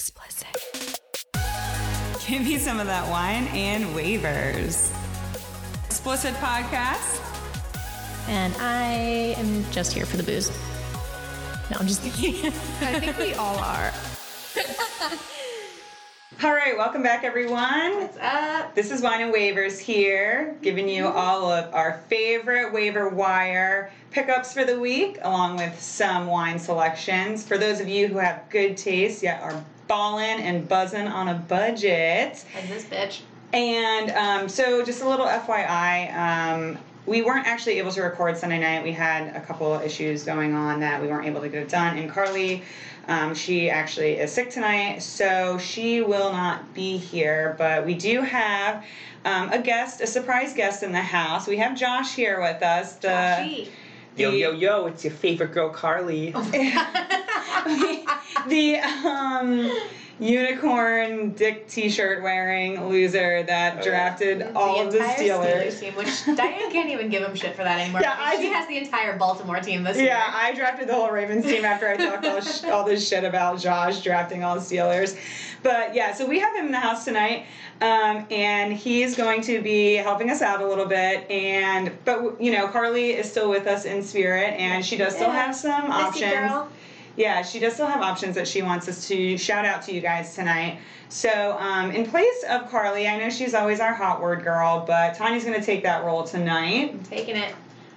Explicit. Give me some of that wine and waivers. Explicit podcast. And I am just here for the booze. No, I'm just kidding. I think we all are. All right, welcome back, everyone. What's up? This is Wine and Waivers here, giving you all of our favorite waiver wire pickups for the week, along with some wine selections. For those of you who have good taste yet are ballin' and buzzing on a budget. Like this bitch. And um, so, just a little FYI, um, we weren't actually able to record Sunday night. We had a couple issues going on that we weren't able to get done. And Carly, um, she actually is sick tonight, so she will not be here. But we do have um, a guest, a surprise guest in the house. We have Josh here with us. The, Joshy. Yo, yo, yo, it's your favorite girl, Carly. the um, unicorn dick t-shirt wearing loser that Oh, yeah. drafted all of the entire Steelers. team, which Diane can't even give him shit for that anymore. Yeah, because I she did- has the entire Baltimore team this year. Yeah, I drafted the whole Ravens team after I talked all, sh- all this shit about Josh drafting all the Steelers. But yeah, so we have him in the house tonight, um, and he's going to be helping us out a little bit. And but you know, Carly is still with us in spirit, and she does still Yeah. have some Missy options. girl. Yeah, she does still have options that she wants us to shout out to you guys tonight. So, um, in place of Carly, I know she's always our hot word girl, but Tanya's going to take that role tonight. I'm taking it.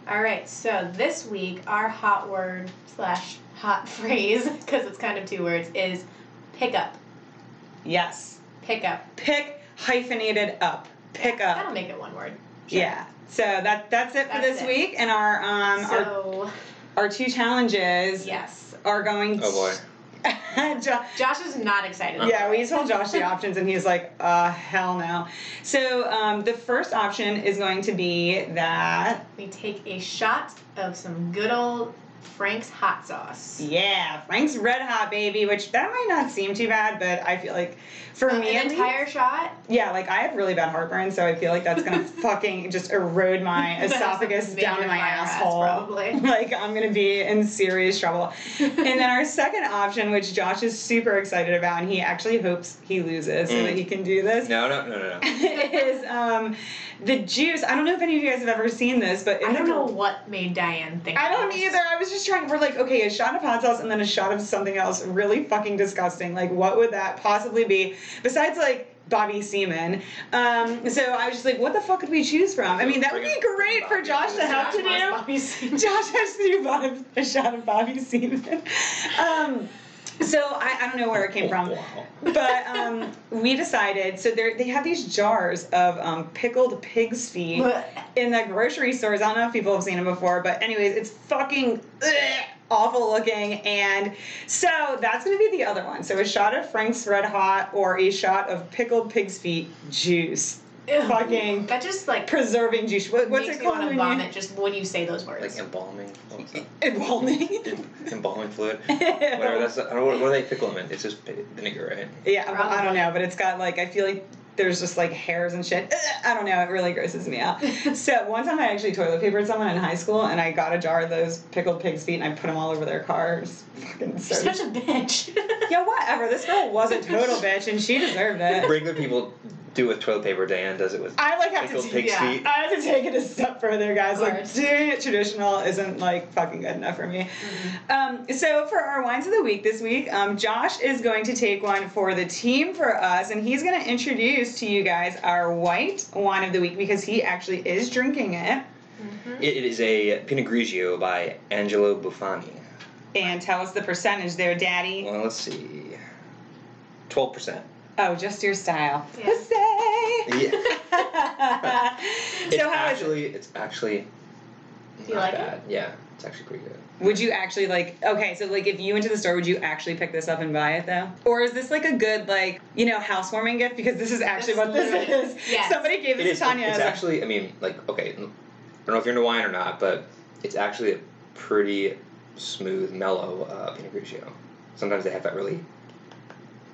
All right, so this week our hot word slash hot phrase, because it's kind of two words, is pickup. Yes. Pickup. Pick hyphenated up. Pick up. That'll make it one word. Sure. Yeah. So that that's it for That's this it. week, and our um our, our two challenges yes, are going. Oh boy. Jo- Josh is not excited. yeah, we told Josh the options, and he's like, "Uh, hell no." So um, the first option is going to be that We take a shot of some good old Frank's hot sauce. yeah, Frank's Red Hot baby, which that might not seem too bad, but I feel like for Uh, me an entire least, shot. yeah, like I have really bad heartburn, so I feel like that's gonna fucking just erode my esophagus down to my fire rats, asshole. probably. like I'm gonna be in serious trouble. and then our second option, which Josh is super excited about, and he actually hopes he loses so Mm. that he can do this, No, no, no, no, no. is um, the juice. I don't know if any of you guys have ever seen this, but I don't know what made Diane think. I don't either. I was just trying. We're like, okay, a shot of hot sauce and then a shot of something else. Really fucking disgusting. Like, what would that possibly be? Besides, like. Bobby Seaman. Um, so I was just like, what the fuck could we choose from? I mean, that would be great for Josh to have to do. Josh has to do Bob- a shot of Bobby Seaman. Um, so I, I don't know where it came from, but um, we decided. So they they have these jars of um, pickled pig's feet in the grocery stores. I don't know if people have seen them before, but anyways, it's fucking ugh, awful looking. And so that's gonna be the other one. So a shot of Frank's Red Hot or a shot of pickled pig's feet juice. Ew. Fucking That just like preserving juice. What, what's makes it me called want when to you- vomit just when you say those words. Like embalming. What was that? Embalming. Embalming fluid. Whatever. That's. I don't know. What, what do they pickle them in? It's just vinegar, right? Yeah, well, I don't know, but it's got like I feel like there's just like hairs and shit. I don't know. It really grosses me out. so one time I actually toilet papered someone in high school, and I got a jar of those pickled pig's feet, and I put them all over their cars. Fucking. You're such a bitch. yeah, whatever. This girl was a total bitch, and she deserved it. Regular people do with toilet paper. Diane does it with I like have to. pickled T- pig's yeah. feet. I have to take it a step further, guys. Like doing it traditional isn't like fucking good enough for me. Um, so for our wines of the week this week, um, Josh is going to take one for the team for us, and he's going to introduce to you guys our white wine of the week because he actually is drinking it. It, it is a Pinot Grigio by Angelo Buffani. And tell us the percentage there, Daddy. Well, let's see. Twelve percent. Oh, just your style. Yeah. Pussy. Yeah. It's so how is it? actually it's actually Do you not like it? bad. Yeah, it's actually pretty good. Would you actually like okay, so like if you went to the store, would you actually pick this up and buy it though? Or is this like a good like, you know, housewarming gift? Because this is actually This what this is. yes. Somebody gave It this is. to Tanya. It's as a- actually. I mean, like, okay. I don't know if you're into wine or not, but it's actually a pretty smooth, mellow uh, Pinot Grigio. Sometimes they have that really.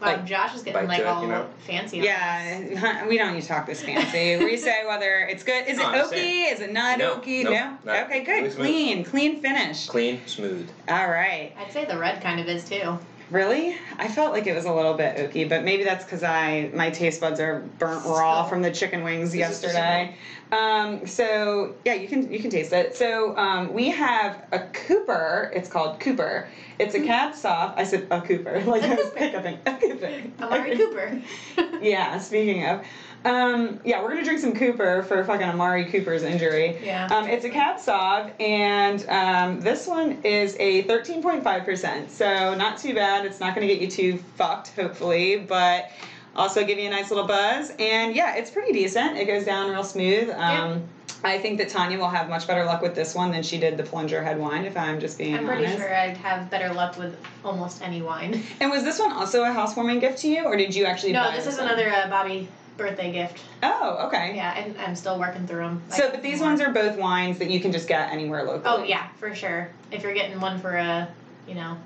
Wow, Like, Josh is getting like to all you know? fancy. on yeah, huh, we don't need to talk this fancy. we say whether it's good. Is it No, oaky? Is it not No, oaky? no, No. not- Okay, good. really clean, clean finish. Clean, smooth. All right. I'd say the red kind of is too. Really? I felt like it was a little bit oaky, but maybe that's because I my taste buds are burnt raw from the chicken wings yesterday. Um, so yeah, you can you can taste it. So um, we have a Cooper. It's called Cooper. It's a cab sauv. I said a Cooper, like I was hiccuping. A Cooper. Amari Cooper. Yeah. Speaking of. Um, yeah, we're gonna drink some Cooper for fucking Amari Cooper's injury. Yeah. Um, it's a cab sauv, and um, this one is a 13.5%, so not too bad. It's not gonna get you too fucked, hopefully, but also give you a nice little buzz. And yeah, it's pretty decent. It goes down real smooth. Um, I think that Tanya will have much better luck with this one than she did the plunger head wine, if I'm just being I'm pretty honest. sure I'd have better luck with almost any wine. And was this one also a housewarming gift to you, or did you actually? No, buy this is one? another uh, Bobby birthday gift. Oh, okay. Yeah, and I'm still working through them. So, but these ones are both wines that you can just get anywhere locally. Oh yeah, for sure. If you're getting one for a, you know,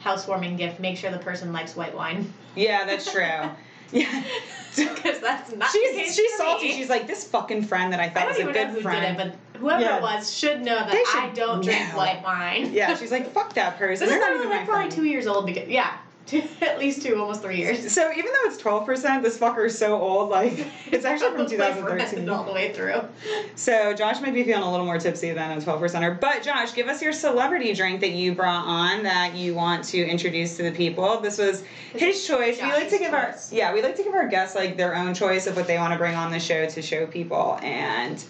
housewarming gift, make sure the person likes white wine. Yeah, that's true. yeah. Because that's not the She's case she's salty. me. She's like this fucking friend that I I thought don't was a know good who friend. did it, but whoever Yeah. it was should know that should I don't drink white wine. yeah, she's like fuck that person. This is They're not probably, even my like probably friend. two years old because yeah, two, at least two, almost three years. So even though it's twelve percent, this fucker is so old. Like it's actually from 2013. all the way through. So Josh might be feeling a little more tipsy than a twelve percenter. But Josh, give us your celebrity drink that you brought on that you want to introduce to the people. This was This his is choice. we like to Josh's give our yeah, we like to give our guests like their own choice of what they want to bring on the show to show people and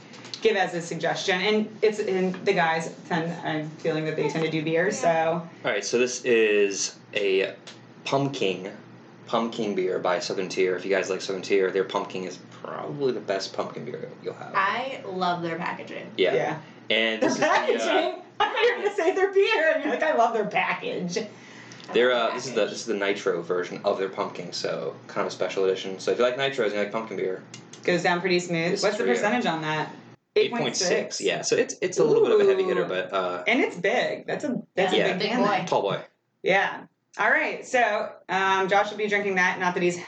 give as a suggestion. And it's and the guys tend I'm feeling that they tend to do beer, so All right, so this is a pumpkin pumpkin beer by Southern Tier. If you guys like Southern Tier, their pumpkin is probably the best pumpkin beer you'll have. I love their packaging. yeah. yeah. And Their this is the, packaging. uh, I thought you were gonna say their beer, and you're like, I love their package. They're uh, this is the this is the nitro version of their pumpkin, so kind of a special edition. So if you like nitros and you like pumpkin beer, Goes down pretty smooth. This What's the for you. percentage on that? eight point six. Yeah, so it's it's a little bit of a heavy hitter, but uh, And it's big. That's a that's Yeah. a big, Big boy. tall boy. Yeah. All right. So um, Josh will be drinking that. Not that he's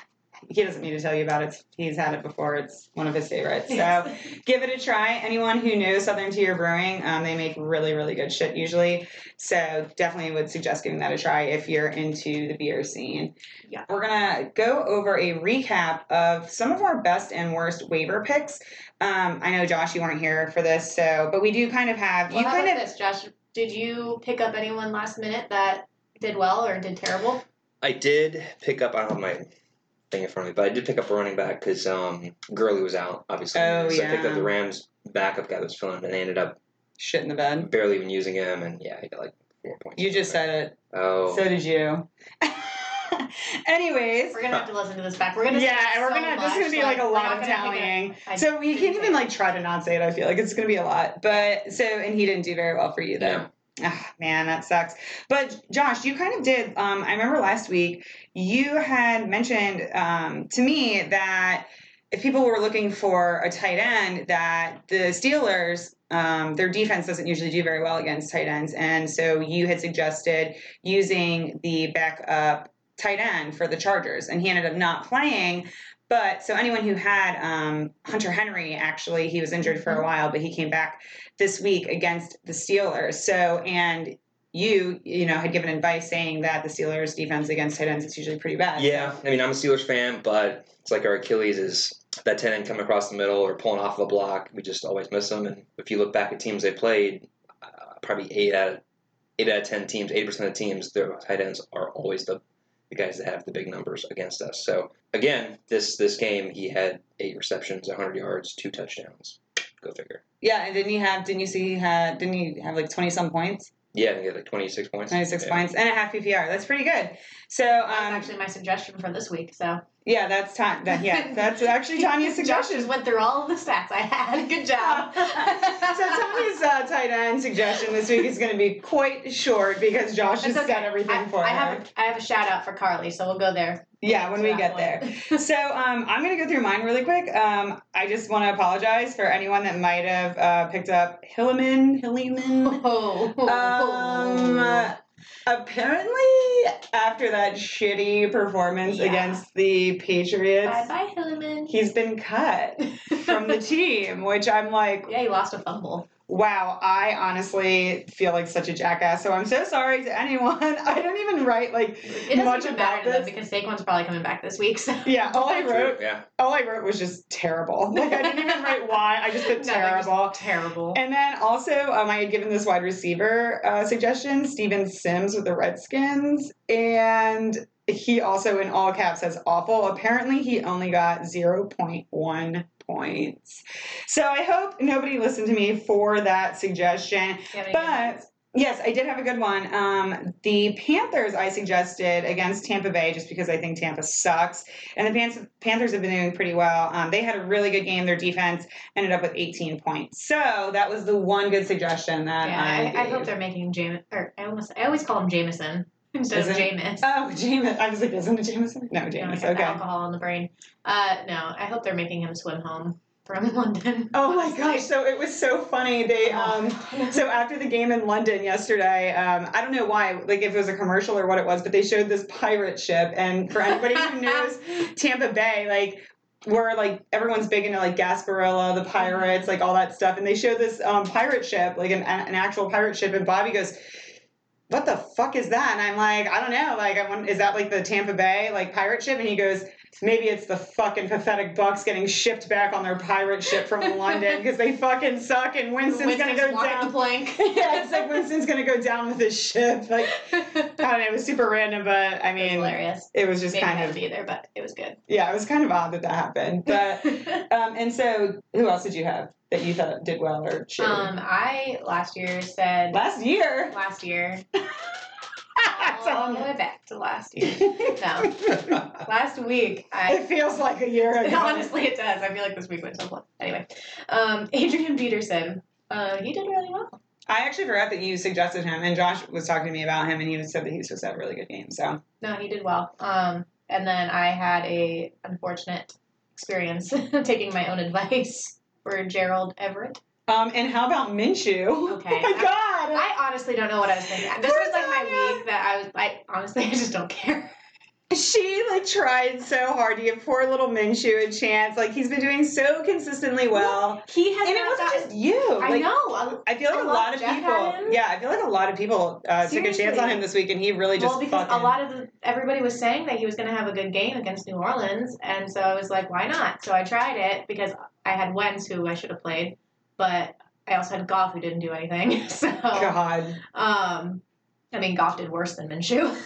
he doesn't need to tell you about it. He's had it before. It's one of his favorites. So give it a try. Anyone who knows Southern Tier Brewing, um, they make really really good shit usually. So definitely would suggest giving that a try if you're into the beer scene. Yeah. We're gonna go over a recap of some of our best and worst waiver picks. Um, I know Josh, you weren't here for this, so but we do kind of have Well, you how kind about of this, Josh? Did you pick up anyone last minute that did well or did terrible? I did pick up. I don't have my thing in front of me, but I did pick up a running back because um, Gurley was out, obviously. Oh, so I picked yeah. up the Rams backup guy that was filling, and they ended up shit in the bed. barely even using him, and yeah, I got like four points. You just said it. Oh, So did you. Anyways. We're gonna have to listen to this back. We're gonna Yeah, and we're so gonna. This is gonna be like a we're lot of tallying. So we can't even it. like try to not say it. I feel like it's gonna be a lot. But so and he didn't do very well for you though. Ah, man, that sucks. But Josh, you kind of did. Um, I remember last week you had mentioned um, to me that if people were looking for a tight end, that the Steelers. Um, their defense doesn't usually do very well against tight ends, and so you had suggested using the backup tight end for the Chargers, and he ended up not playing. But so anyone who had um, Hunter Henry, actually, he was injured for a while, but he came back this week against the Steelers. So and you, you know, had given advice saying that the Steelers' defense against tight ends is usually pretty bad. Yeah, I mean, I'm a Steelers fan, but it's like our Achilles is that tight end coming across the middle or pulling off of a block. We just always miss them. And if you look back at teams they played, uh, probably eight out of eight out of 10 teams, 80% of teams, their tight ends are always the, the guys that have the big numbers against us. So again, this this game he had eight receptions, 100 yards, two touchdowns. Go figure. Yeah, and didn't you have? Didn't you see? He had didn't he have like twenty some points? Yeah, I think he had like 26 points. Twenty six Yeah. points and a half PPR. That's pretty good. So That's um, actually my suggestion for this week. So yeah, that's Ta- that, yeah, that's actually Tanya's Josh suggestion. just went through all of the stats I had. Good job. so Tanya's uh, tight end suggestion this week is going to be quite short because Josh It's just okay. said everything I, for I her. have I have a shout out for Carly, so we'll go there. Yeah, when we get one. there. So um, I'm going to go through mine really quick. Um, I just want to apologize for anyone that might have uh, picked up Hilliman. Hilliman. Oh. Um, apparently, after that shitty performance Yeah. against the Patriots, bye bye Hilliman. he's been cut from the team, which I'm like, yeah, he lost a fumble. Wow, I honestly feel like such a jackass. So I'm so sorry to anyone. I don't even write like It doesn't much even about matter to them this. because Saquon's probably coming back this week. So Yeah, all I wrote, Yeah. all I wrote was just terrible. Like I didn't even write why. I just put No, they're just terrible. terrible. And then also, um, I had given this wide receiver uh, suggestion, Steven Sims with the Redskins, and he also in all caps says awful. Apparently, he only got zero point one points. So I hope nobody listened to me for that suggestion. Do you have any But yes, I did have a good one. Um, the Panthers I suggested against Tampa Bay just because I think Tampa sucks, and the Pan- Panthers have been doing pretty well. Um, they had a really good game. Their defense ended up with 18 points, so that was the one good suggestion that Yeah, I. I, I hope they're making James. Or I almost, I always call him Jameson instead of it? Jameis. Oh, Jameis. I was like, isn't it Jameson? No, Jameis. Okay. alcohol in the brain. Uh, no, I hope they're making him swim home from London. Oh my gosh! So it was so funny. They um. So after the game in London yesterday, um, I don't know why, like if it was a commercial or what it was, but they showed this pirate ship, and for anybody who knows Tampa Bay, like where like everyone's big into like Gasparilla, the pirates, like all that stuff, and they showed this um, pirate ship, like an, an actual pirate ship, and Bobby goes. What the fuck is that? And I'm like, I don't know. Like, I want, is that like the Tampa Bay like pirate ship? And he goes, maybe it's the fucking pathetic Bucks getting shipped back on their pirate ship from London because they fucking suck, and Winston's, gonna go down. the plank. yeah, it's like Winston's gonna go down with his ship. Like I don't know, it was super random, but I It was mean, hilarious. it was just Maybe kind of there, but it was good. yeah, it was kind of odd that that happened. But um, and so who else did you have that you thought did well or shit? um, I last year said Last year. last year It's all on- the way back to last year. No, last week I It feels like a year ago. honestly it does. I feel like this week went so long. Anyway, um, Adrian Peterson, uh, he did really well. I actually forgot that you suggested him, and Josh was talking to me about him, and he said that he was supposed to have a really good game. So No, he did well. Um, and then I had a unfortunate experience taking my own advice for Gerald Everett. um, and how about Minshew? Okay. Oh my god. I honestly don't know what I was thinking. This was like my week that I was. I honestly, I just don't care. She like tried so hard to give poor little Minshew a chance. Like he's been doing so consistently well. He has And it wasn't gotten- just you. I Like, know. I feel like A a lot of Jeff people. Yeah, I feel like a lot of people uh, took a chance on him this week, and he really just well, because a lot of the, everybody was saying that he was going to have a good game against New Orleans, and so I was like, why not? So I tried it because I had Wentz, who I should have played, but I also had Goff, who didn't do anything. So, God. um, I mean, Goff did worse than Minshew.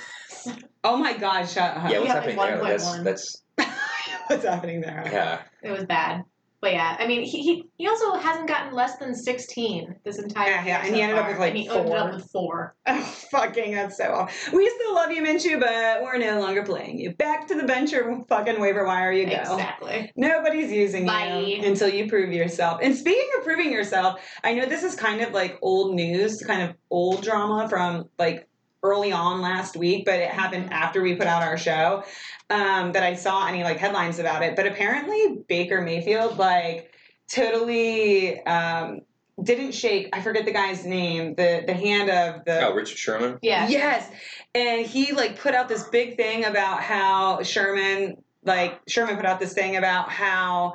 Oh my God! Shut up. Yeah, uh-huh. what's Yeah, happening like there? That's 1.1. that's What's happening there? yeah. it was bad. But yeah, I mean, he, he, he also hasn't gotten less than 16 this entire Yeah, yeah, and so he ended up with, like, and he ended four. up with four. Oh, fucking, that's so awful. We still love you, Minshew, but we're no longer playing you. Back to the bench or fucking waiver wire you go. Exactly. Nobody's using Bye. you until you prove yourself. And speaking of proving yourself, I know this is kind of like old news, kind of old drama from like early on last week, but it happened after we put out our show. Um, that I saw any like headlines about it. But apparently Baker Mayfield like totally um didn't shake I forget the guy's name, the the hand of the Oh, Richard Sherman. Yeah. Yes. And he like put out this big thing about how Sherman like Sherman put out this thing about how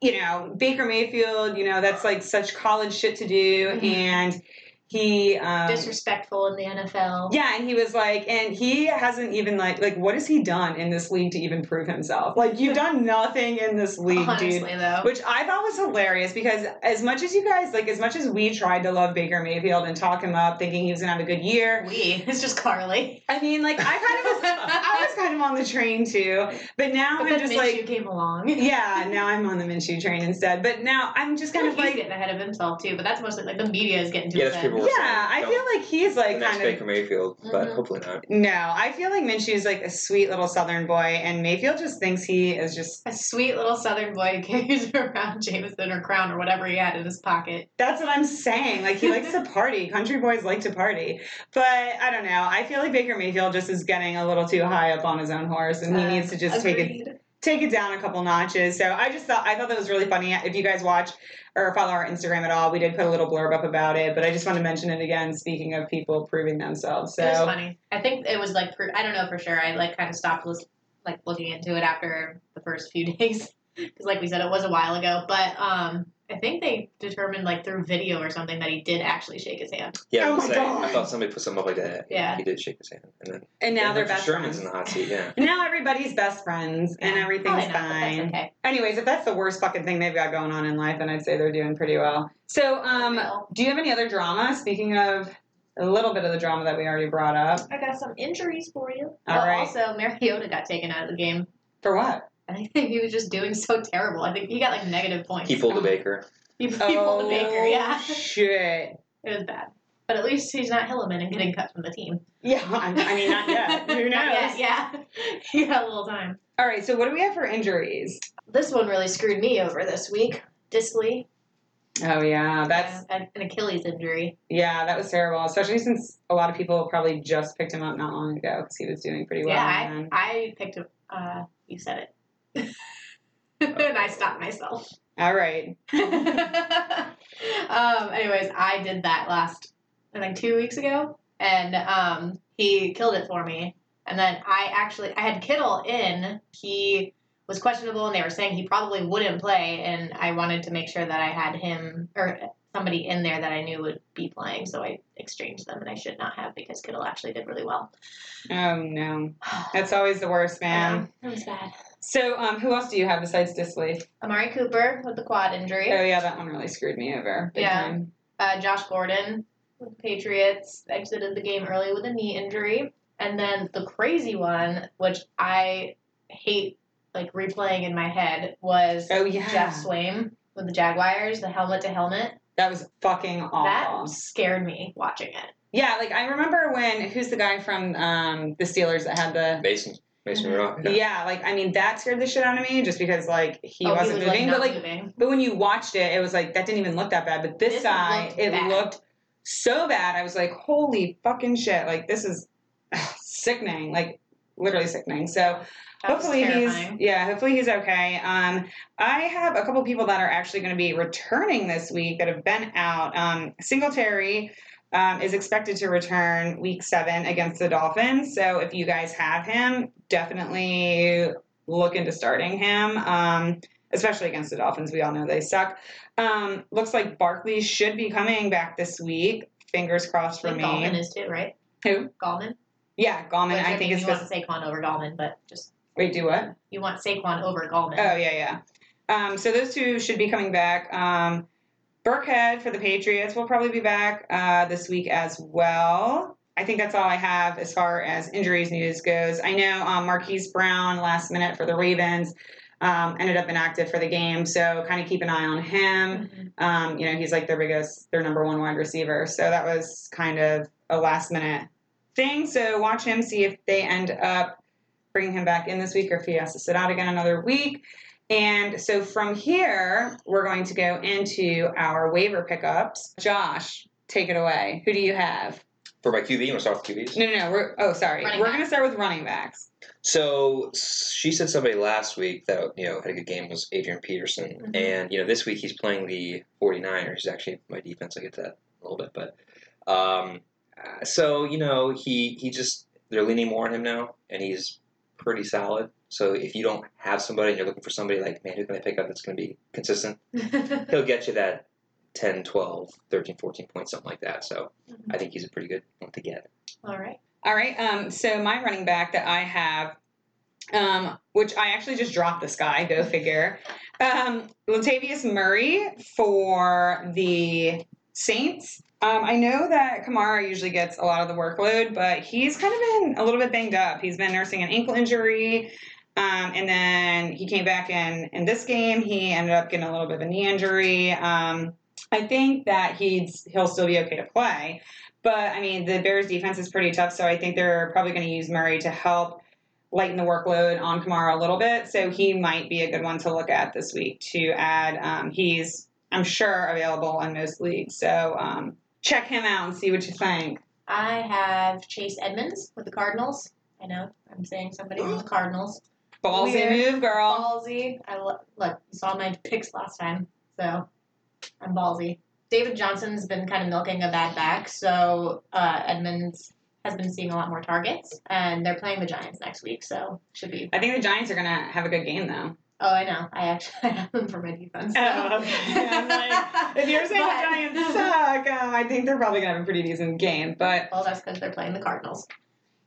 you know, Baker Mayfield, you know, that's like such college shit to do Mhm. and he um Disrespectful in the NFL. yeah, and he was like, and he hasn't even like, like, what has he done in this league to even prove himself? Like, you've done nothing in this league, Honestly, dude. though. Which I thought was hilarious because as much as you guys, like, as much as we tried to love Baker Mayfield and talk him up, thinking he was gonna have a good year, we. It's just Carly. I mean, like, I kind of was, I was kind of on the train too, but now But I'm then just Minshew like, came along. yeah, now I'm on the Minshew train instead. But now I'm just kind feel of like he's like, getting ahead of himself too, but that's mostly like the media is getting to Yeah, his that's head. people yeah, I feel like he's The like next kind of Baker Mayfield, but Mhm. hopefully not. No, I feel like Minshew's like a sweet little Southern boy, and Mayfield just thinks he is just. A sweet little Southern boy who carries around Jameson or Crown or whatever he had in his pocket. That's what I'm saying. Like he likes to party. Country boys like to party, but I don't know. I feel like Baker Mayfield just is getting a little too high up on his own horse, and he Uh, needs to just take it agreed. Take it down a couple notches. So I just thought I thought that was really funny. If you guys watch or follow our Instagram at all, we did put a little blurb up about it. But I just want to mention it again. Speaking of people proving themselves, so It was funny. I think it was like I don't know for sure. I like kind of stopped like looking into it after the first few days because, like we said, it was a while ago. But um, I think they determined like through video or something that he did actually shake his hand. Yeah, Oh I, my saying, God. I thought somebody put something up like that. Yeah. he did shake his hand, and then And now then they're Richard best Sherman's friends. in the hot seat. Yeah, Now everybody's best friends and Yeah. everything's Probably not, but that's fine. okay. Anyways, if that's the worst fucking thing they've got going on in life, then I'd say they're doing pretty well. So, um, Well. do you have any other drama? Speaking of a little bit of the drama that we already brought up. I got some injuries for you. All Well, right. Also, Mariota got taken out of the game. For what? I think he was just doing so terrible. I think he got like negative points. he pulled a Baker. He, he pulled a Baker, yeah. Oh, Shit. It was bad. But at least he's not Hilliman and getting cut from the team. Yeah, I I mean, not yet. Who knows? Not yet, yeah. he got a little time. All right, so what do we have for injuries? This one really screwed me over this week. Dissly, Oh yeah, that's uh, an Achilles injury. yeah, that was terrible. Especially since a lot of people probably just picked him up not long ago because he was doing pretty well. yeah, I, I picked up. Uh, you said it. and I stopped myself. All right. um, anyways, I did that last, I think, two weeks ago, and um, he killed it for me. And then I actually, I had Kittle in. He was questionable, and they were saying he probably wouldn't play. And I wanted to make sure that I had him or somebody in there that I knew would be playing. So I exchanged them, and I should not have because Kittle actually did really well. Oh no, that's always the worst, man. That was bad. So, um, who else do you have besides Dissly? Amari Cooper with the quad injury. Oh yeah, that one really screwed me over. Big Yeah. time. uh, Josh Gordon with the Patriots exited the game early with a knee injury. And then the crazy one, which I hate like replaying in my head, was Oh yeah, Geoff Swaim with the Jaguars, the helmet to helmet. that was fucking awful. That scared me watching it. Yeah, like I remember when who's the guy from um, the Steelers that had the Mason Mason Mhm. Rudolph. yeah. Yeah. like I mean that scared the shit out of me just because like he oh, wasn't he was, moving, like, but like moving. but when you watched it, it was like that didn't even look that bad. But this, This guy, looked it bad. looked so bad. I was like, holy fucking shit! Like this is sickening, like literally sickening. So That hopefully he's yeah hopefully he's okay um i have a couple people that are actually going to be returning this week that have been out um singletary um, is expected to return week seven against the dolphins so if you guys have him definitely look into starting him um especially against the dolphins we all know they suck um looks like barkley should be coming back this week fingers crossed for me Gallman is too, right? who Gallman. yeah Gallman, Which, i think mean, it's you supposed want Saquon over Gallman, but just wait do what you want Saquon over Gallman. Oh yeah, yeah. Um, so those two should be coming back. Um, Burkhead for the Patriots will probably be back uh, this week as well. I think that's all I have as far as injuries news goes. I know um, Marquise Brown last minute for the Ravens um, ended up inactive for the game, so kind of keep an eye on him. Mhm. Um, you know, he's like their biggest, their number one wide receiver. So that was kind of a last minute thing. So watch him, see if they end up bringing him back in this week or if he has to sit out again another week. And so from here, we're going to go into our waiver pickups. Josh, take it away. Who do you have? For my QB, you want to start with QBs? No, no, no. We're, oh, sorry. Running we're going to start with running backs. So she said somebody last week that you know had a good game was Adrian Peterson, Mhm. and you know this week he's playing the 49ers. He's actually, my defense. I get to that a little bit, but um, uh, so you know he he just they're leaning more on him now, and he's pretty solid. So if you don't have somebody and you're looking for somebody like man who can I pick up that's going to be consistent, he'll get you that 10, 12, 13, 14 points, something like that. So I think he's a pretty good one to get. All right. All right. Um, so my running back that I have, um, which I actually just dropped this guy, go figure. Um, Latavius Murray for the Saints. Um, I know that Kamara usually gets a lot of the workload, but he's kind of been a little bit banged up. He's been nursing an ankle injury. Um, and then he came back in in this game. He ended up getting a little bit of a knee injury. Um, I think that he's he'll still be okay to play. But I mean, the Bears defense is pretty tough, so I think they're probably going to use Murray to help lighten the workload on Kamara a little bit. So he might be a good one to look at this week to add. Um, he's, I'm sure, available in most leagues. So um, check him out and see what you think. I have Chase Edmonds with the Cardinals. I know I'm saying somebody with the Cardinals. Ballsy Weird. move, girl. Ballsy. I lo- look. You saw my picks last time, so I'm ballsy. David Johnson's been kind of milking a bad back, so uh, Edmonds has been seeing a lot more targets, and they're playing the Giants next week, so should be. I think the Giants are going to have a good game, though. Oh, I know. I actually have them for my defense. so. Oh, okay. I'm like, if you're saying But- the Giants suck, um, I think they're probably gonna have a pretty decent game. But Well, that's because they're playing the Cardinals.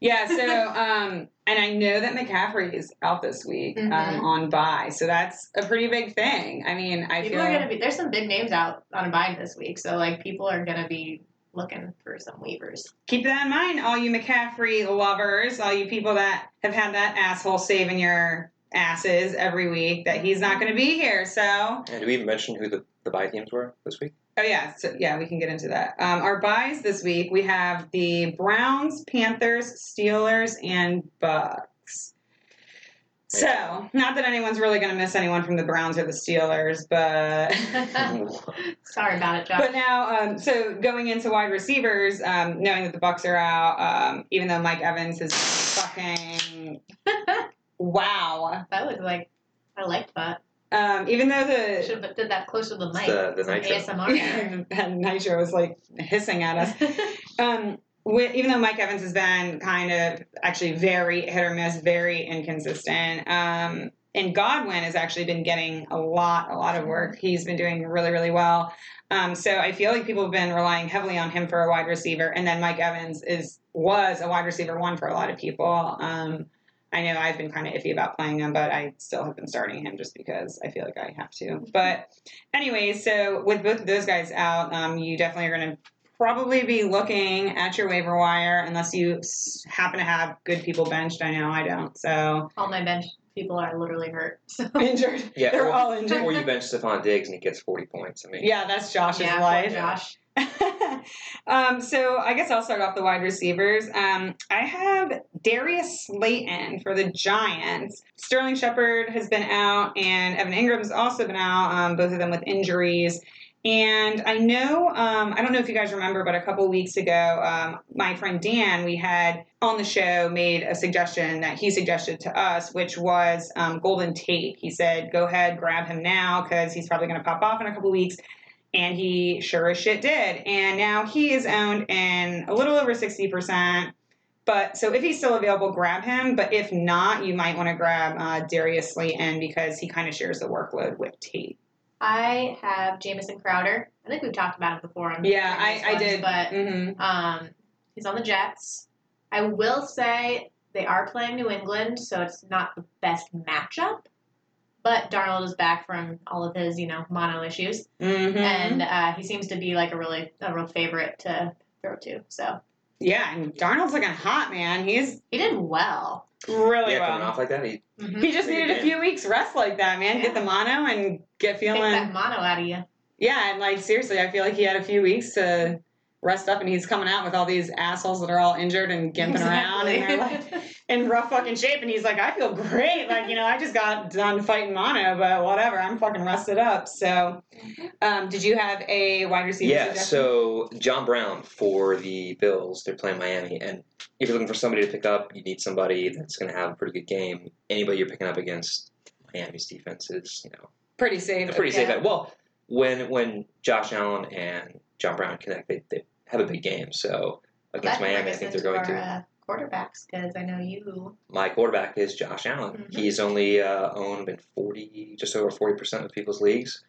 Yeah, so um, and I know that McCaffrey is out this week um, Mhm. on bye, so that's a pretty big thing. I mean, I people feel are gonna be. There's some big names out on a bye this week, so like people are gonna be looking for some waivers. keep that in mind, all you McCaffrey lovers, all you people that have had that asshole saving your asses every week, that he's not going to be here. So, And did we even mention who the, the bye teams were this week? Oh yeah, so yeah, we can get into that. Um, our byes this week, we have the Browns, Panthers, Steelers, and Bucks. So, not that anyone's really going to miss anyone from the Browns or the Steelers, but Sorry about it, Josh. But now, um, so going into wide receivers, um, knowing that the Bucks are out, um, even though Mike Evans is fucking wow. that was like, I liked that. Um, even though the Should have did that closer to the mic. the- the nitro. ASMR. and Nitro was like hissing at us. Um, wi- even though Mike Evans has been kind of actually very hit or miss, very inconsistent. Um, and Godwin has actually been getting a lot, a lot of work. He's been doing really, really well. Um, so I feel like people have been relying heavily on him for a wide receiver, and then Mike Evans is was a wide receiver one for a lot of people. Um, I know I've been kind of iffy about playing him, but I still have been starting him just because I feel like I have to. But anyway, so with both of those guys out, um, you definitely are going to probably be looking at your waiver wire unless you happen to have good people benched. I know I don't. So All my bench people are literally hurt. So injured. Yeah, They're or, all injured. or you bench Stefon Diggs and he gets 40 points. I mean, Yeah, that's Josh's yeah, life. Josh. um, so I guess I'll start off the wide receivers. Um, I have Darius Slayton for the Giants. Sterling Shepard has been out, and Evan Engram's also been out. Um, both of them with injuries. And I know, um, I don't know if you guys remember, but a couple weeks ago, um, my friend Dan, we had on the show made a suggestion that he suggested to us, which was um, Golden Tate. He said, go ahead, grab him now because he's probably going to pop off in a couple weeks. And he sure as shit did. And now he is owned in a little over 60%. But so if he's still available, grab him. But if not, you might want to grab uh, Darius Slayton because he kind of shares the workload with Tate. I have Jamison Crowder. I think we've talked about it before. On Yeah, I, I ones, did. But hmm um, he's on the Jets. I will say they are playing New England, so it's not the best matchup. But Darnold is back from all of his, you know, mono issues, hmm and uh, he seems to be like a really a real favorite to throw to. So yeah, and Darnold's looking hot, man. He's he did well. really yeah, coming off like that, he, Mhm. He just needed a few weeks rest like that, man. Get the mono and get Take feeling. that mono out of you. Yeah, and like seriously, I feel like he had a few weeks to rest up, and he's coming out with all these assholes that are all injured and gimping around, and they're like in rough fucking shape, and he's like, I feel great, like you know, I just got done fighting mono, but whatever, I'm fucking rested up. So, um, did you have a wide receiver? yeah. suggestion? So John Brown for the Bills, they're playing Miami, and if you're looking for somebody to pick up, you need somebody that's going to have a pretty good game. Anybody you're picking up against Miami's defense is, you know, pretty safe. they're pretty safe. Yeah. At, well, when when Josh Allen and John Brown connect, they, they have a big game. So against That Miami, I think they're into going our, to. Quarterbacks because I know you. My quarterback is Josh Allen. Mhm. He's only uh, owned in forty, just over forty percent of people's leagues.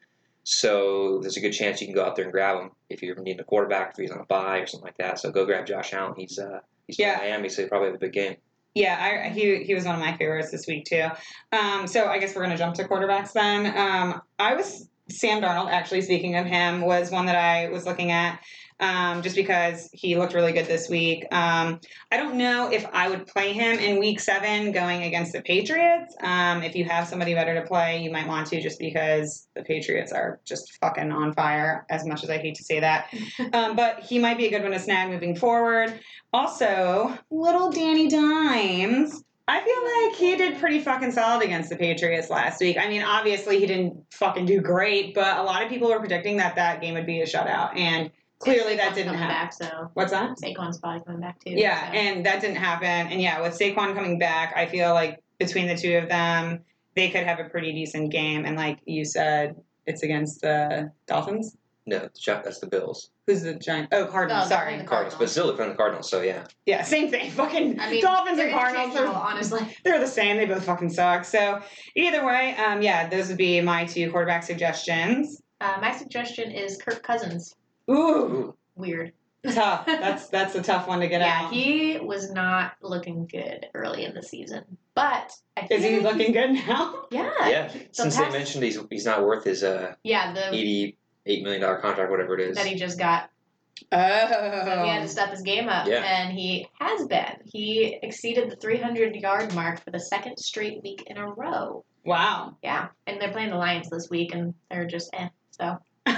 So there's a good chance you can go out there and grab him if you're needing a quarterback, if he's on a bye or something like that. So go grab Josh Allen. He's uh, he's from Yeah. Miami, so he probably have a big game. Yeah, I, he he was one of my favorites this week too. Um, so I guess we're gonna jump to quarterbacks then. Um, I was Sam Darnold. Actually, speaking of him, was one that I was looking at. Um, just because he looked really good this week. Um, I don't know if I would play him in week seven going against the Patriots. Um, if you have somebody better to play, you might want to just because the Patriots are just fucking on fire, as much as I hate to say that. Um, but he might be a good one to snag moving forward. Also, little Danny Dimes. I feel like he did pretty fucking solid against the Patriots last week. I mean, obviously he didn't fucking do great, but a lot of people were predicting that that game would be a shutout, and clearly that didn't happen. back. So What's that? Saquon's probably coming back too. Yeah, so. and that didn't happen. And yeah, with Saquon coming back, I feel like between the two of them, they could have a pretty decent game. And like you said, it's against the Dolphins. No, the that's the Bills. Who's the giant? Oh, Cardinals. No, sorry. definitely Cardinals, but still from the Cardinals. So yeah, Yeah, same thing. Fucking I mean, Dolphins and Cardinals. They're, honestly. they're the same. They both fucking suck. So either way, um, yeah, those would be my two quarterback suggestions. Uh, my suggestion is Kirk Cousins. Ooh, Ooh, Weird. tough. That's that's a tough one to get at. yeah, out. he was not looking good early in the season, but I feel Is he like looking good now? Yeah. yeah. Since past- they mentioned he's he's not worth his uh Yeah, the eighty eight million dollar contract, whatever it is. that he just got. Oh. So he had to step his game up, Yeah. and he has been. He exceeded the 300 yard mark for the second straight week in a row. Wow. Yeah, and they're playing the Lions this week, and they're just eh. So I feel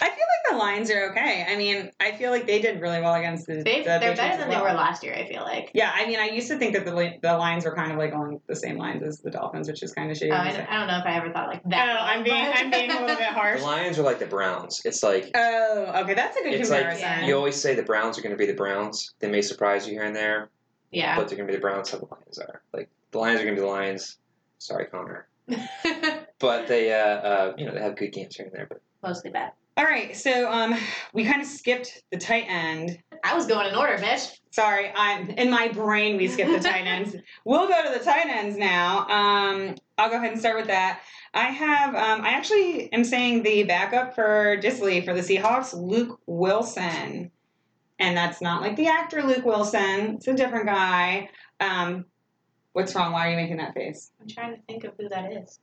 like the Lions are okay. I mean, I feel like they did really well against the. they the they're Patriots better than well. they were last year. I feel like. Yeah, I mean, I used to think that the Li- the Lions were kind of like on the same lines as the Dolphins, which is kind of shitty. Uh, I, say. don't, I don't know if I ever thought like that. don't. I'm being I'm being a little bit harsh. the Lions are like the Browns. It's like Oh, okay, that's a good it's like comparison. you always say the Browns are going to be the Browns. They may surprise you here and there, yeah. but they're going to be the Browns. How the Lions are. Like the Lions are going to be the Lions. Sorry, Connor, but they uh, uh you know they have good games here and there. But Mostly bad. All right, so um, we kind of skipped the tight end. I was going in order, bitch. Sorry, I'm in my brain. We skipped the tight ends. We'll go to the tight ends now. Um, I'll go ahead and start with that. I have. Um, I actually am saying the backup for Dissly for the Seahawks, Luke Wilson, and that's not like the actor Luke Wilson. It's a different guy. Um, what's wrong? Why are you making that face? I'm trying to think of who that is.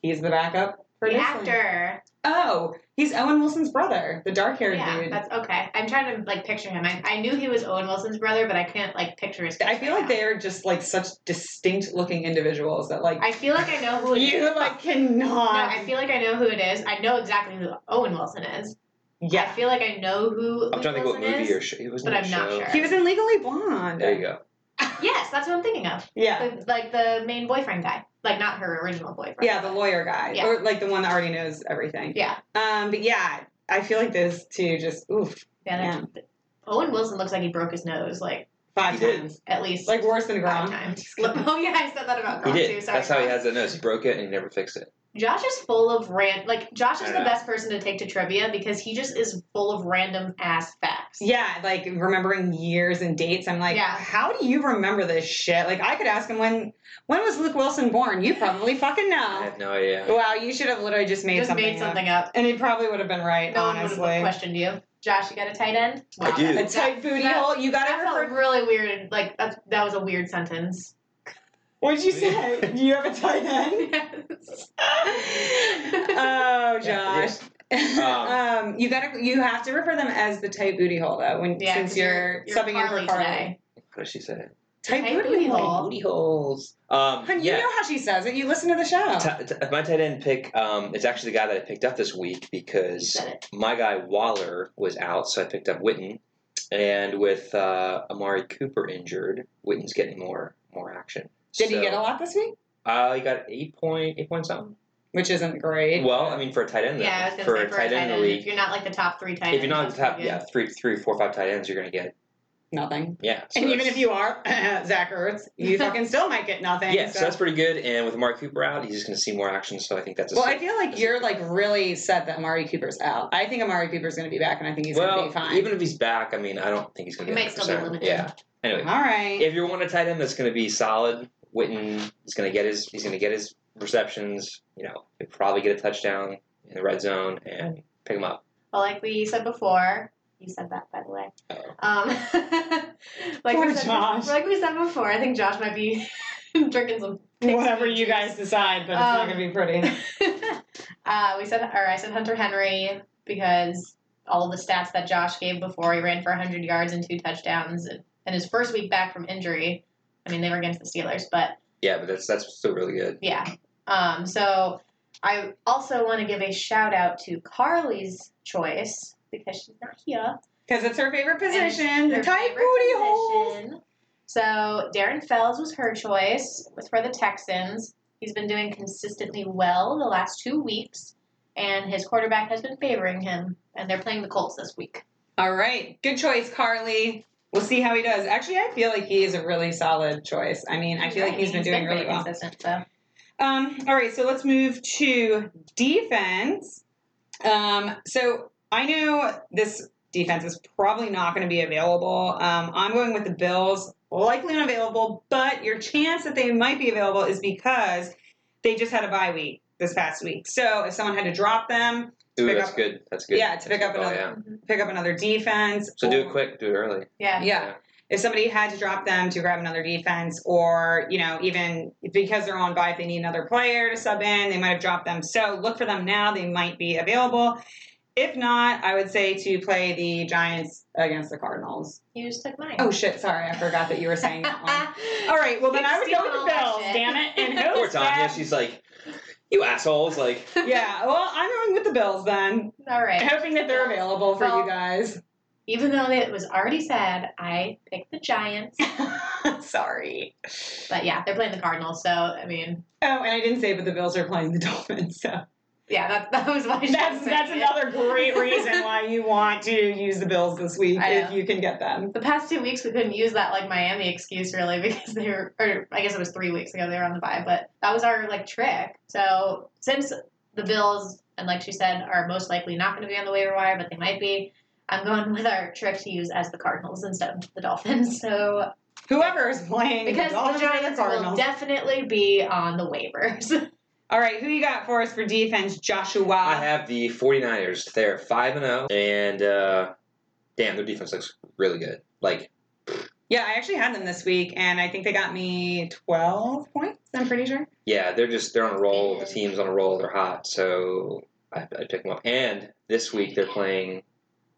He's the backup for The Dissly. actor. Oh, he's Owen Wilson's brother, the dark-haired Yeah, dude. that's okay. I'm trying to like picture him. I, I knew he was Owen Wilson's brother, but I can't like picture his. I feel right like now. they're just like such distinct-looking individuals that like I feel like I know who it is. you like cannot. No, I feel like I know who it is. I know exactly who Owen Wilson is. Yeah, I feel like I know who I'm Luke trying to think what movie is. or show. He was in. but in a I'm not sure. he was in Legally Blonde. There you go. Yes, that's what I'm thinking of. Yeah, The, like the main boyfriend guy, like not her original boyfriend. yeah, the lawyer guy, Yeah. or like the one that already knows everything. Yeah, Um, but yeah, I feel like those two just oof yeah. they're- Owen Wilson looks like he broke his nose like five times, at least like worse than five Gronk. times. Oh yeah, I said that about He Gronk did. too. Sorry, That's how he has the nose. He broke it and he never fixed it. Josh is full of ran like Josh is the best person to take to trivia because he just is full of random ass facts. Yeah, like remembering years and dates. I'm like, Yeah. how do you remember this shit? Like, I could ask him when when was Luke Wilson born? You probably fucking know. I know. have no idea. Wow, you should have literally just made just something made up. something up. and he probably would have been right. No one would have questioned you. Josh, you got a tight end? I do. a tight booty That- hole. You got That to felt refer. really weird. Like that's, that was a weird sentence. What'd you say? Do you have a tight end? Yes. oh, Josh. Um, um, you gotta, you have to refer them as the tight booty hole though. When Yeah, since 'cause you're, you're subbing in Carly for Carly. today. How she say it? Tight, Tight booty, booty hole. hole. Booty holes. Um, Hun, yeah. You know how she says it. You listen to the show. T- t- my tight end pick, um, it's actually the guy that I picked up this week because my guy Waller was out, so I picked up Witten. And with uh, Amari Cooper injured, Witten's getting more more action. Did he get a lot this week? Uh, he got eight point eight point something. Which isn't great. Well, I mean, for a tight end, though, Yeah, I was gonna for a for tight a end tight in the end, if you're not like the top three tight ends. if you're not that's the top, yeah, good. three, three, four, five tight ends, you're gonna get nothing. yeah. so and even if you are Zach Ertz, you fucking still might get nothing. yeah, so. that's pretty good. And with Amari Cooper out, he's just gonna see more action. So I think that's a well, I feel like you're like really set that Amari Cooper's out. I think Amari Cooper's going to be back, and I think he's going to be fine. even if he's back, I mean, I don't think he's gonna He be. might still be limited. Yeah. Anyway, All right. if you want a tight end that's going to be solid, Witten is going to get his he's going to get his receptions. You know, he'll probably get a touchdown in the red zone and pick him up. Well, like we said before, you said that by the way. Uh-oh. Um, like Poor we said, Josh. like we said before, I think Josh might be drinking some. pig's Whatever feet you guys decide, but it's not Um, going to be pretty. uh, we said, or I said Hunter Henry because all of the stats that Josh gave before, he ran for 100 yards and two touchdowns, and, and his first week back from injury. I mean, they were against the Steelers, but Yeah, but that's that's still really good. yeah. Um, so I also want to give a shout out to Carly's choice because she's not here. Because it's her favorite position, the her tight favorite booty hole. position. So Darren Fells was her choice. Was for the Texans. He's been doing consistently well the last two weeks, and his quarterback has been favoring him. And they're playing the Colts this week. All right. Good choice, Carly. We'll see how he does. Actually, I feel like he is a really solid choice. I mean, I feel like he's been doing really well. consistent. So Um, all right, so let's move to defense. Um, so I know this defense is probably not going to be available. Um, I'm going with the Bills, likely unavailable, but your chance that they might be available is because they just had a bye week this past week. So if someone had to drop them, Ooh, pick that's up- good. That's good. yeah, to pick up Oh, another yeah. pick up another defense. So do it quick. Do it early. Yeah. Yeah. If somebody had to drop them to grab another defense, or you know, even because they're on bye, if they need another player to sub in, they might have dropped them. So look for them now; they might be available. If not, I would say to play the Giants against the Cardinals. You just took mine. Oh shit! Sorry, I forgot that you were saying that one. All right, well then I would go with the Stealing all that Bills. Damn it! And Poor who's Tanya. that? She's like, you assholes. Like, Yeah, well, I'm going with the Bills then, All right. hoping that they're available for you guys. Even though it was already said, I picked the Giants. Sorry. But yeah, they're playing the Cardinals, so I mean, Oh, and I didn't say, but the Bills are playing the Dolphins, so. Yeah, that, that was why That's that's it. another great reason why you want to use the Bills this week if you can get them. The past two weeks, we couldn't use that like Miami excuse really because they were, or I guess it was three weeks ago they were on the bye, but that was our like trick. So since the Bills and like she said are most likely not going to be on the waiver wire, but they might be, I'm going with our trick to use as the Cardinals instead of the Dolphins. So Whoever is playing because the the Giants will definitely be on the waivers. All right, who you got for us for defense, Joshua? I have the 49ers. They're 5 and 0. And, uh, damn, their defense looks really good. Like, yeah, I actually had them this week, and I think they got me 12 points, I'm pretty sure. yeah, they're just, they're on a roll. The team's on a roll. They're hot. So I, I pick them up. And this week they're playing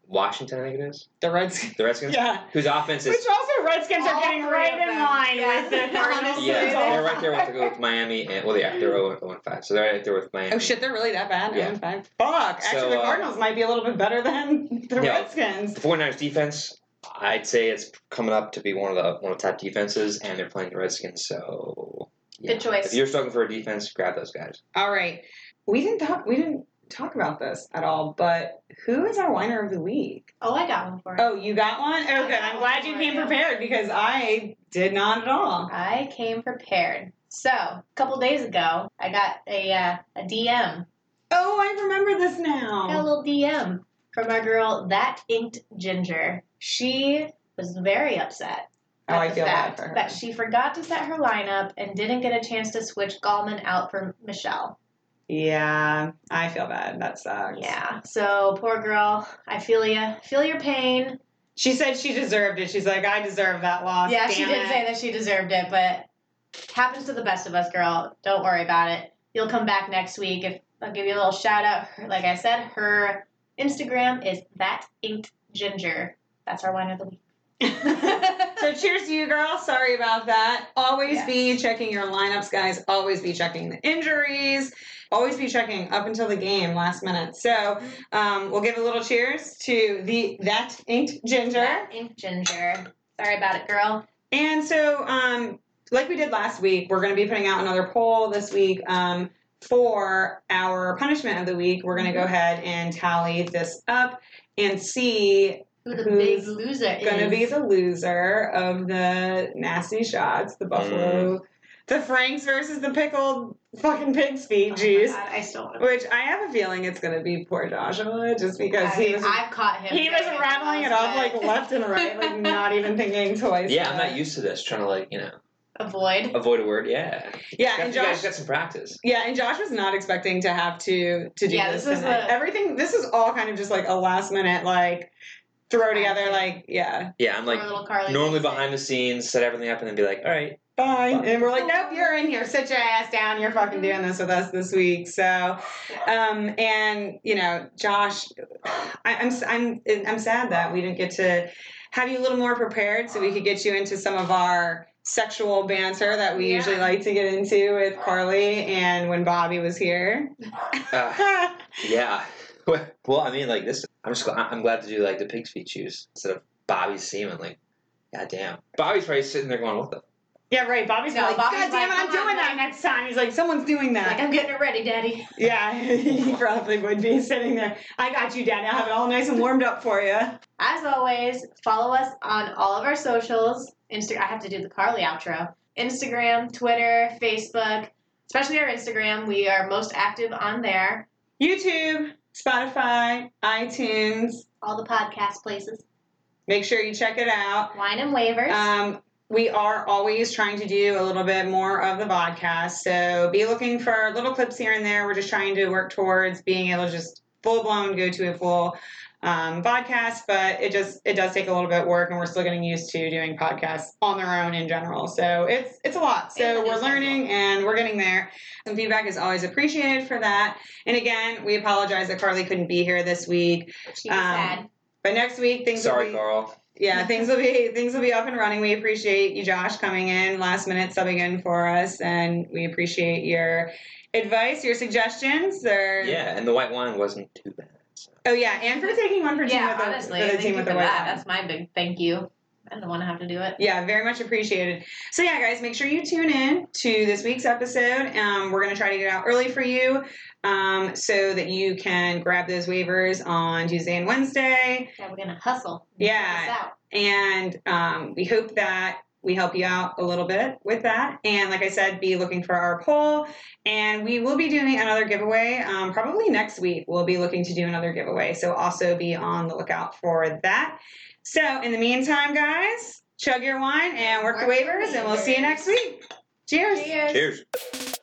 Washington, I think it is. The Redskins. The Redskins. Yeah. Whose offense is. Which also Redskins are getting right in line Yeah. with the Cardinals. Honestly, Yeah, they- they're right there with, the, with Miami. And, well, yeah, they're 0 1 5. So they're right there with Miami. Oh shit, they're really that bad? Yeah. Yeah. Five. Fuck. Actually, So, the uh, Cardinals might be a little bit better than the Yeah. Redskins. The 49ers defense, I'd say it's coming up to be one of the one of the top defenses, and they're playing the Redskins. So, yeah. Good choice. If you're struggling for a defense, grab those guys. All right. We didn't talk. We didn't talk about this at all. But who is our winner of the week? oh, I got one for it. Oh, you got one. Oh, good. I'm glad you came you. prepared because I did not at all. I came prepared. So, a couple days ago, I got a uh, a DM. Oh, I remember this I got a now. little DM from our girl, that inked ginger. She was very upset. Oh, I the feel bad for her. that she forgot to set her lineup and didn't get a chance to switch Gallman out for Michelle. Yeah, I feel bad. That sucks. Yeah, so poor girl. I feel ya. Feel your pain. She said she deserved it. She's like, I deserve that loss. yeah, she did it. say that she deserved it, but happens to the best of us, girl. Don't worry about it. You'll come back next week. If I'll give you a little shout out. Like I said, her Instagram is that inked ginger. That's our wine of the week. So cheers to you, girl. Sorry about that. Always Yes. be checking your lineups, guys. Always be checking the injuries. Always be checking up until the game, last minute. So um, we'll give a little cheers to the that inked ginger. That inked ginger. Sorry about it, girl. And so, um, like we did last week, we're going to be putting out another poll this week um, for our punishment of the week. We're going to go ahead and tally this up and see Who the Who's big loser going to be the loser of the nasty shots, the buffalo, mm. the Franks versus the pickled fucking pig's feet Oh my juice. God, I still want Which I have a feeling it's going to be poor Joshua, just because he was I've caught him. he was doing rattling it off like left and right, like not even thinking twice. Yeah, I'm about not it. used to this. Trying to like you know Avoid. avoid a word. Yeah. Yeah, Got- and you guys Josh. got some practice. Yeah, and Josh was not expecting to have to to do Yeah, this. this is tonight. a- everything. This is all kind of just like a last minute like throw together. Like yeah, Yeah, I'm like Poor little Carly normally Mason. behind the scenes, set everything up, and then be like, all right. bye. Bye. And we're like, nope, you're in here. Sit your ass down. You're fucking doing this with us this week. So, um, and you know, Josh, I, I'm I'm I'm sad that we didn't get to have you a little more prepared so we could get you into some of our sexual banter that we Yeah. usually like to get into with Carly and when Bobby was here. Uh, yeah. Well, I mean, like this. I'm just. gl- I'm glad to do like the pig's feet shoes instead of Bobby's semen. Like, goddamn. Bobby's probably sitting there going, "What the?" Yeah, right. Bobby's No, like, Bobby's God damn it, like, I'm "Come on, doing that Mom." next time. He's like, someone's doing Like, that. I'm getting it ready, Daddy. yeah, he probably would be sitting there. I got you, Daddy. I'll have it all nice and warmed up for you. As always, follow us on all of our socials. Insta- I have to do the Carly outro. Instagram, Twitter, Facebook, especially our Instagram. We are most active on there. YouTube, Spotify, iTunes. All the podcast places. Make sure you check it out. Wine and waivers. Um, we are always trying to do a little bit more of the podcast, so be looking for little clips here and there. We're just trying to work towards being able to just full blown go to a full um, podcast, but it just it does take a little bit of work, and we're still getting used to doing podcasts on their own in general. So it's it's a lot. So It's we're learning and we're getting there. Some feedback is always appreciated for that. And again, we apologize that Carly couldn't be here this week, she was um, sad. but next week things will Sorry, be Carl. yeah, things will be things will be up and running. We appreciate you, Josh, coming in last minute subbing in for us, and we appreciate your advice, your suggestions. Or Yeah, and the white wine wasn't too bad. Oh yeah, and for taking one for team Yeah, with the, the team with the white that. That's my big thank you. I don't want to have to do it. Yeah, very much appreciated. So yeah, guys, make sure you tune in to this week's episode. Um, we're gonna try to get out early for you, um, so that you can grab those waivers on Tuesday and Wednesday. Yeah, we're gonna hustle. Yeah. Get this out. and um, we hope that we help you out a little bit with that. And like I said, be looking for our poll. And we will be doing another giveaway um, probably next week. We'll be looking to do another giveaway. So also be on the lookout for that. So in the meantime, guys, chug your wine and work, the Work the waivers, and we'll see you next week. Cheers. Cheers. Cheers.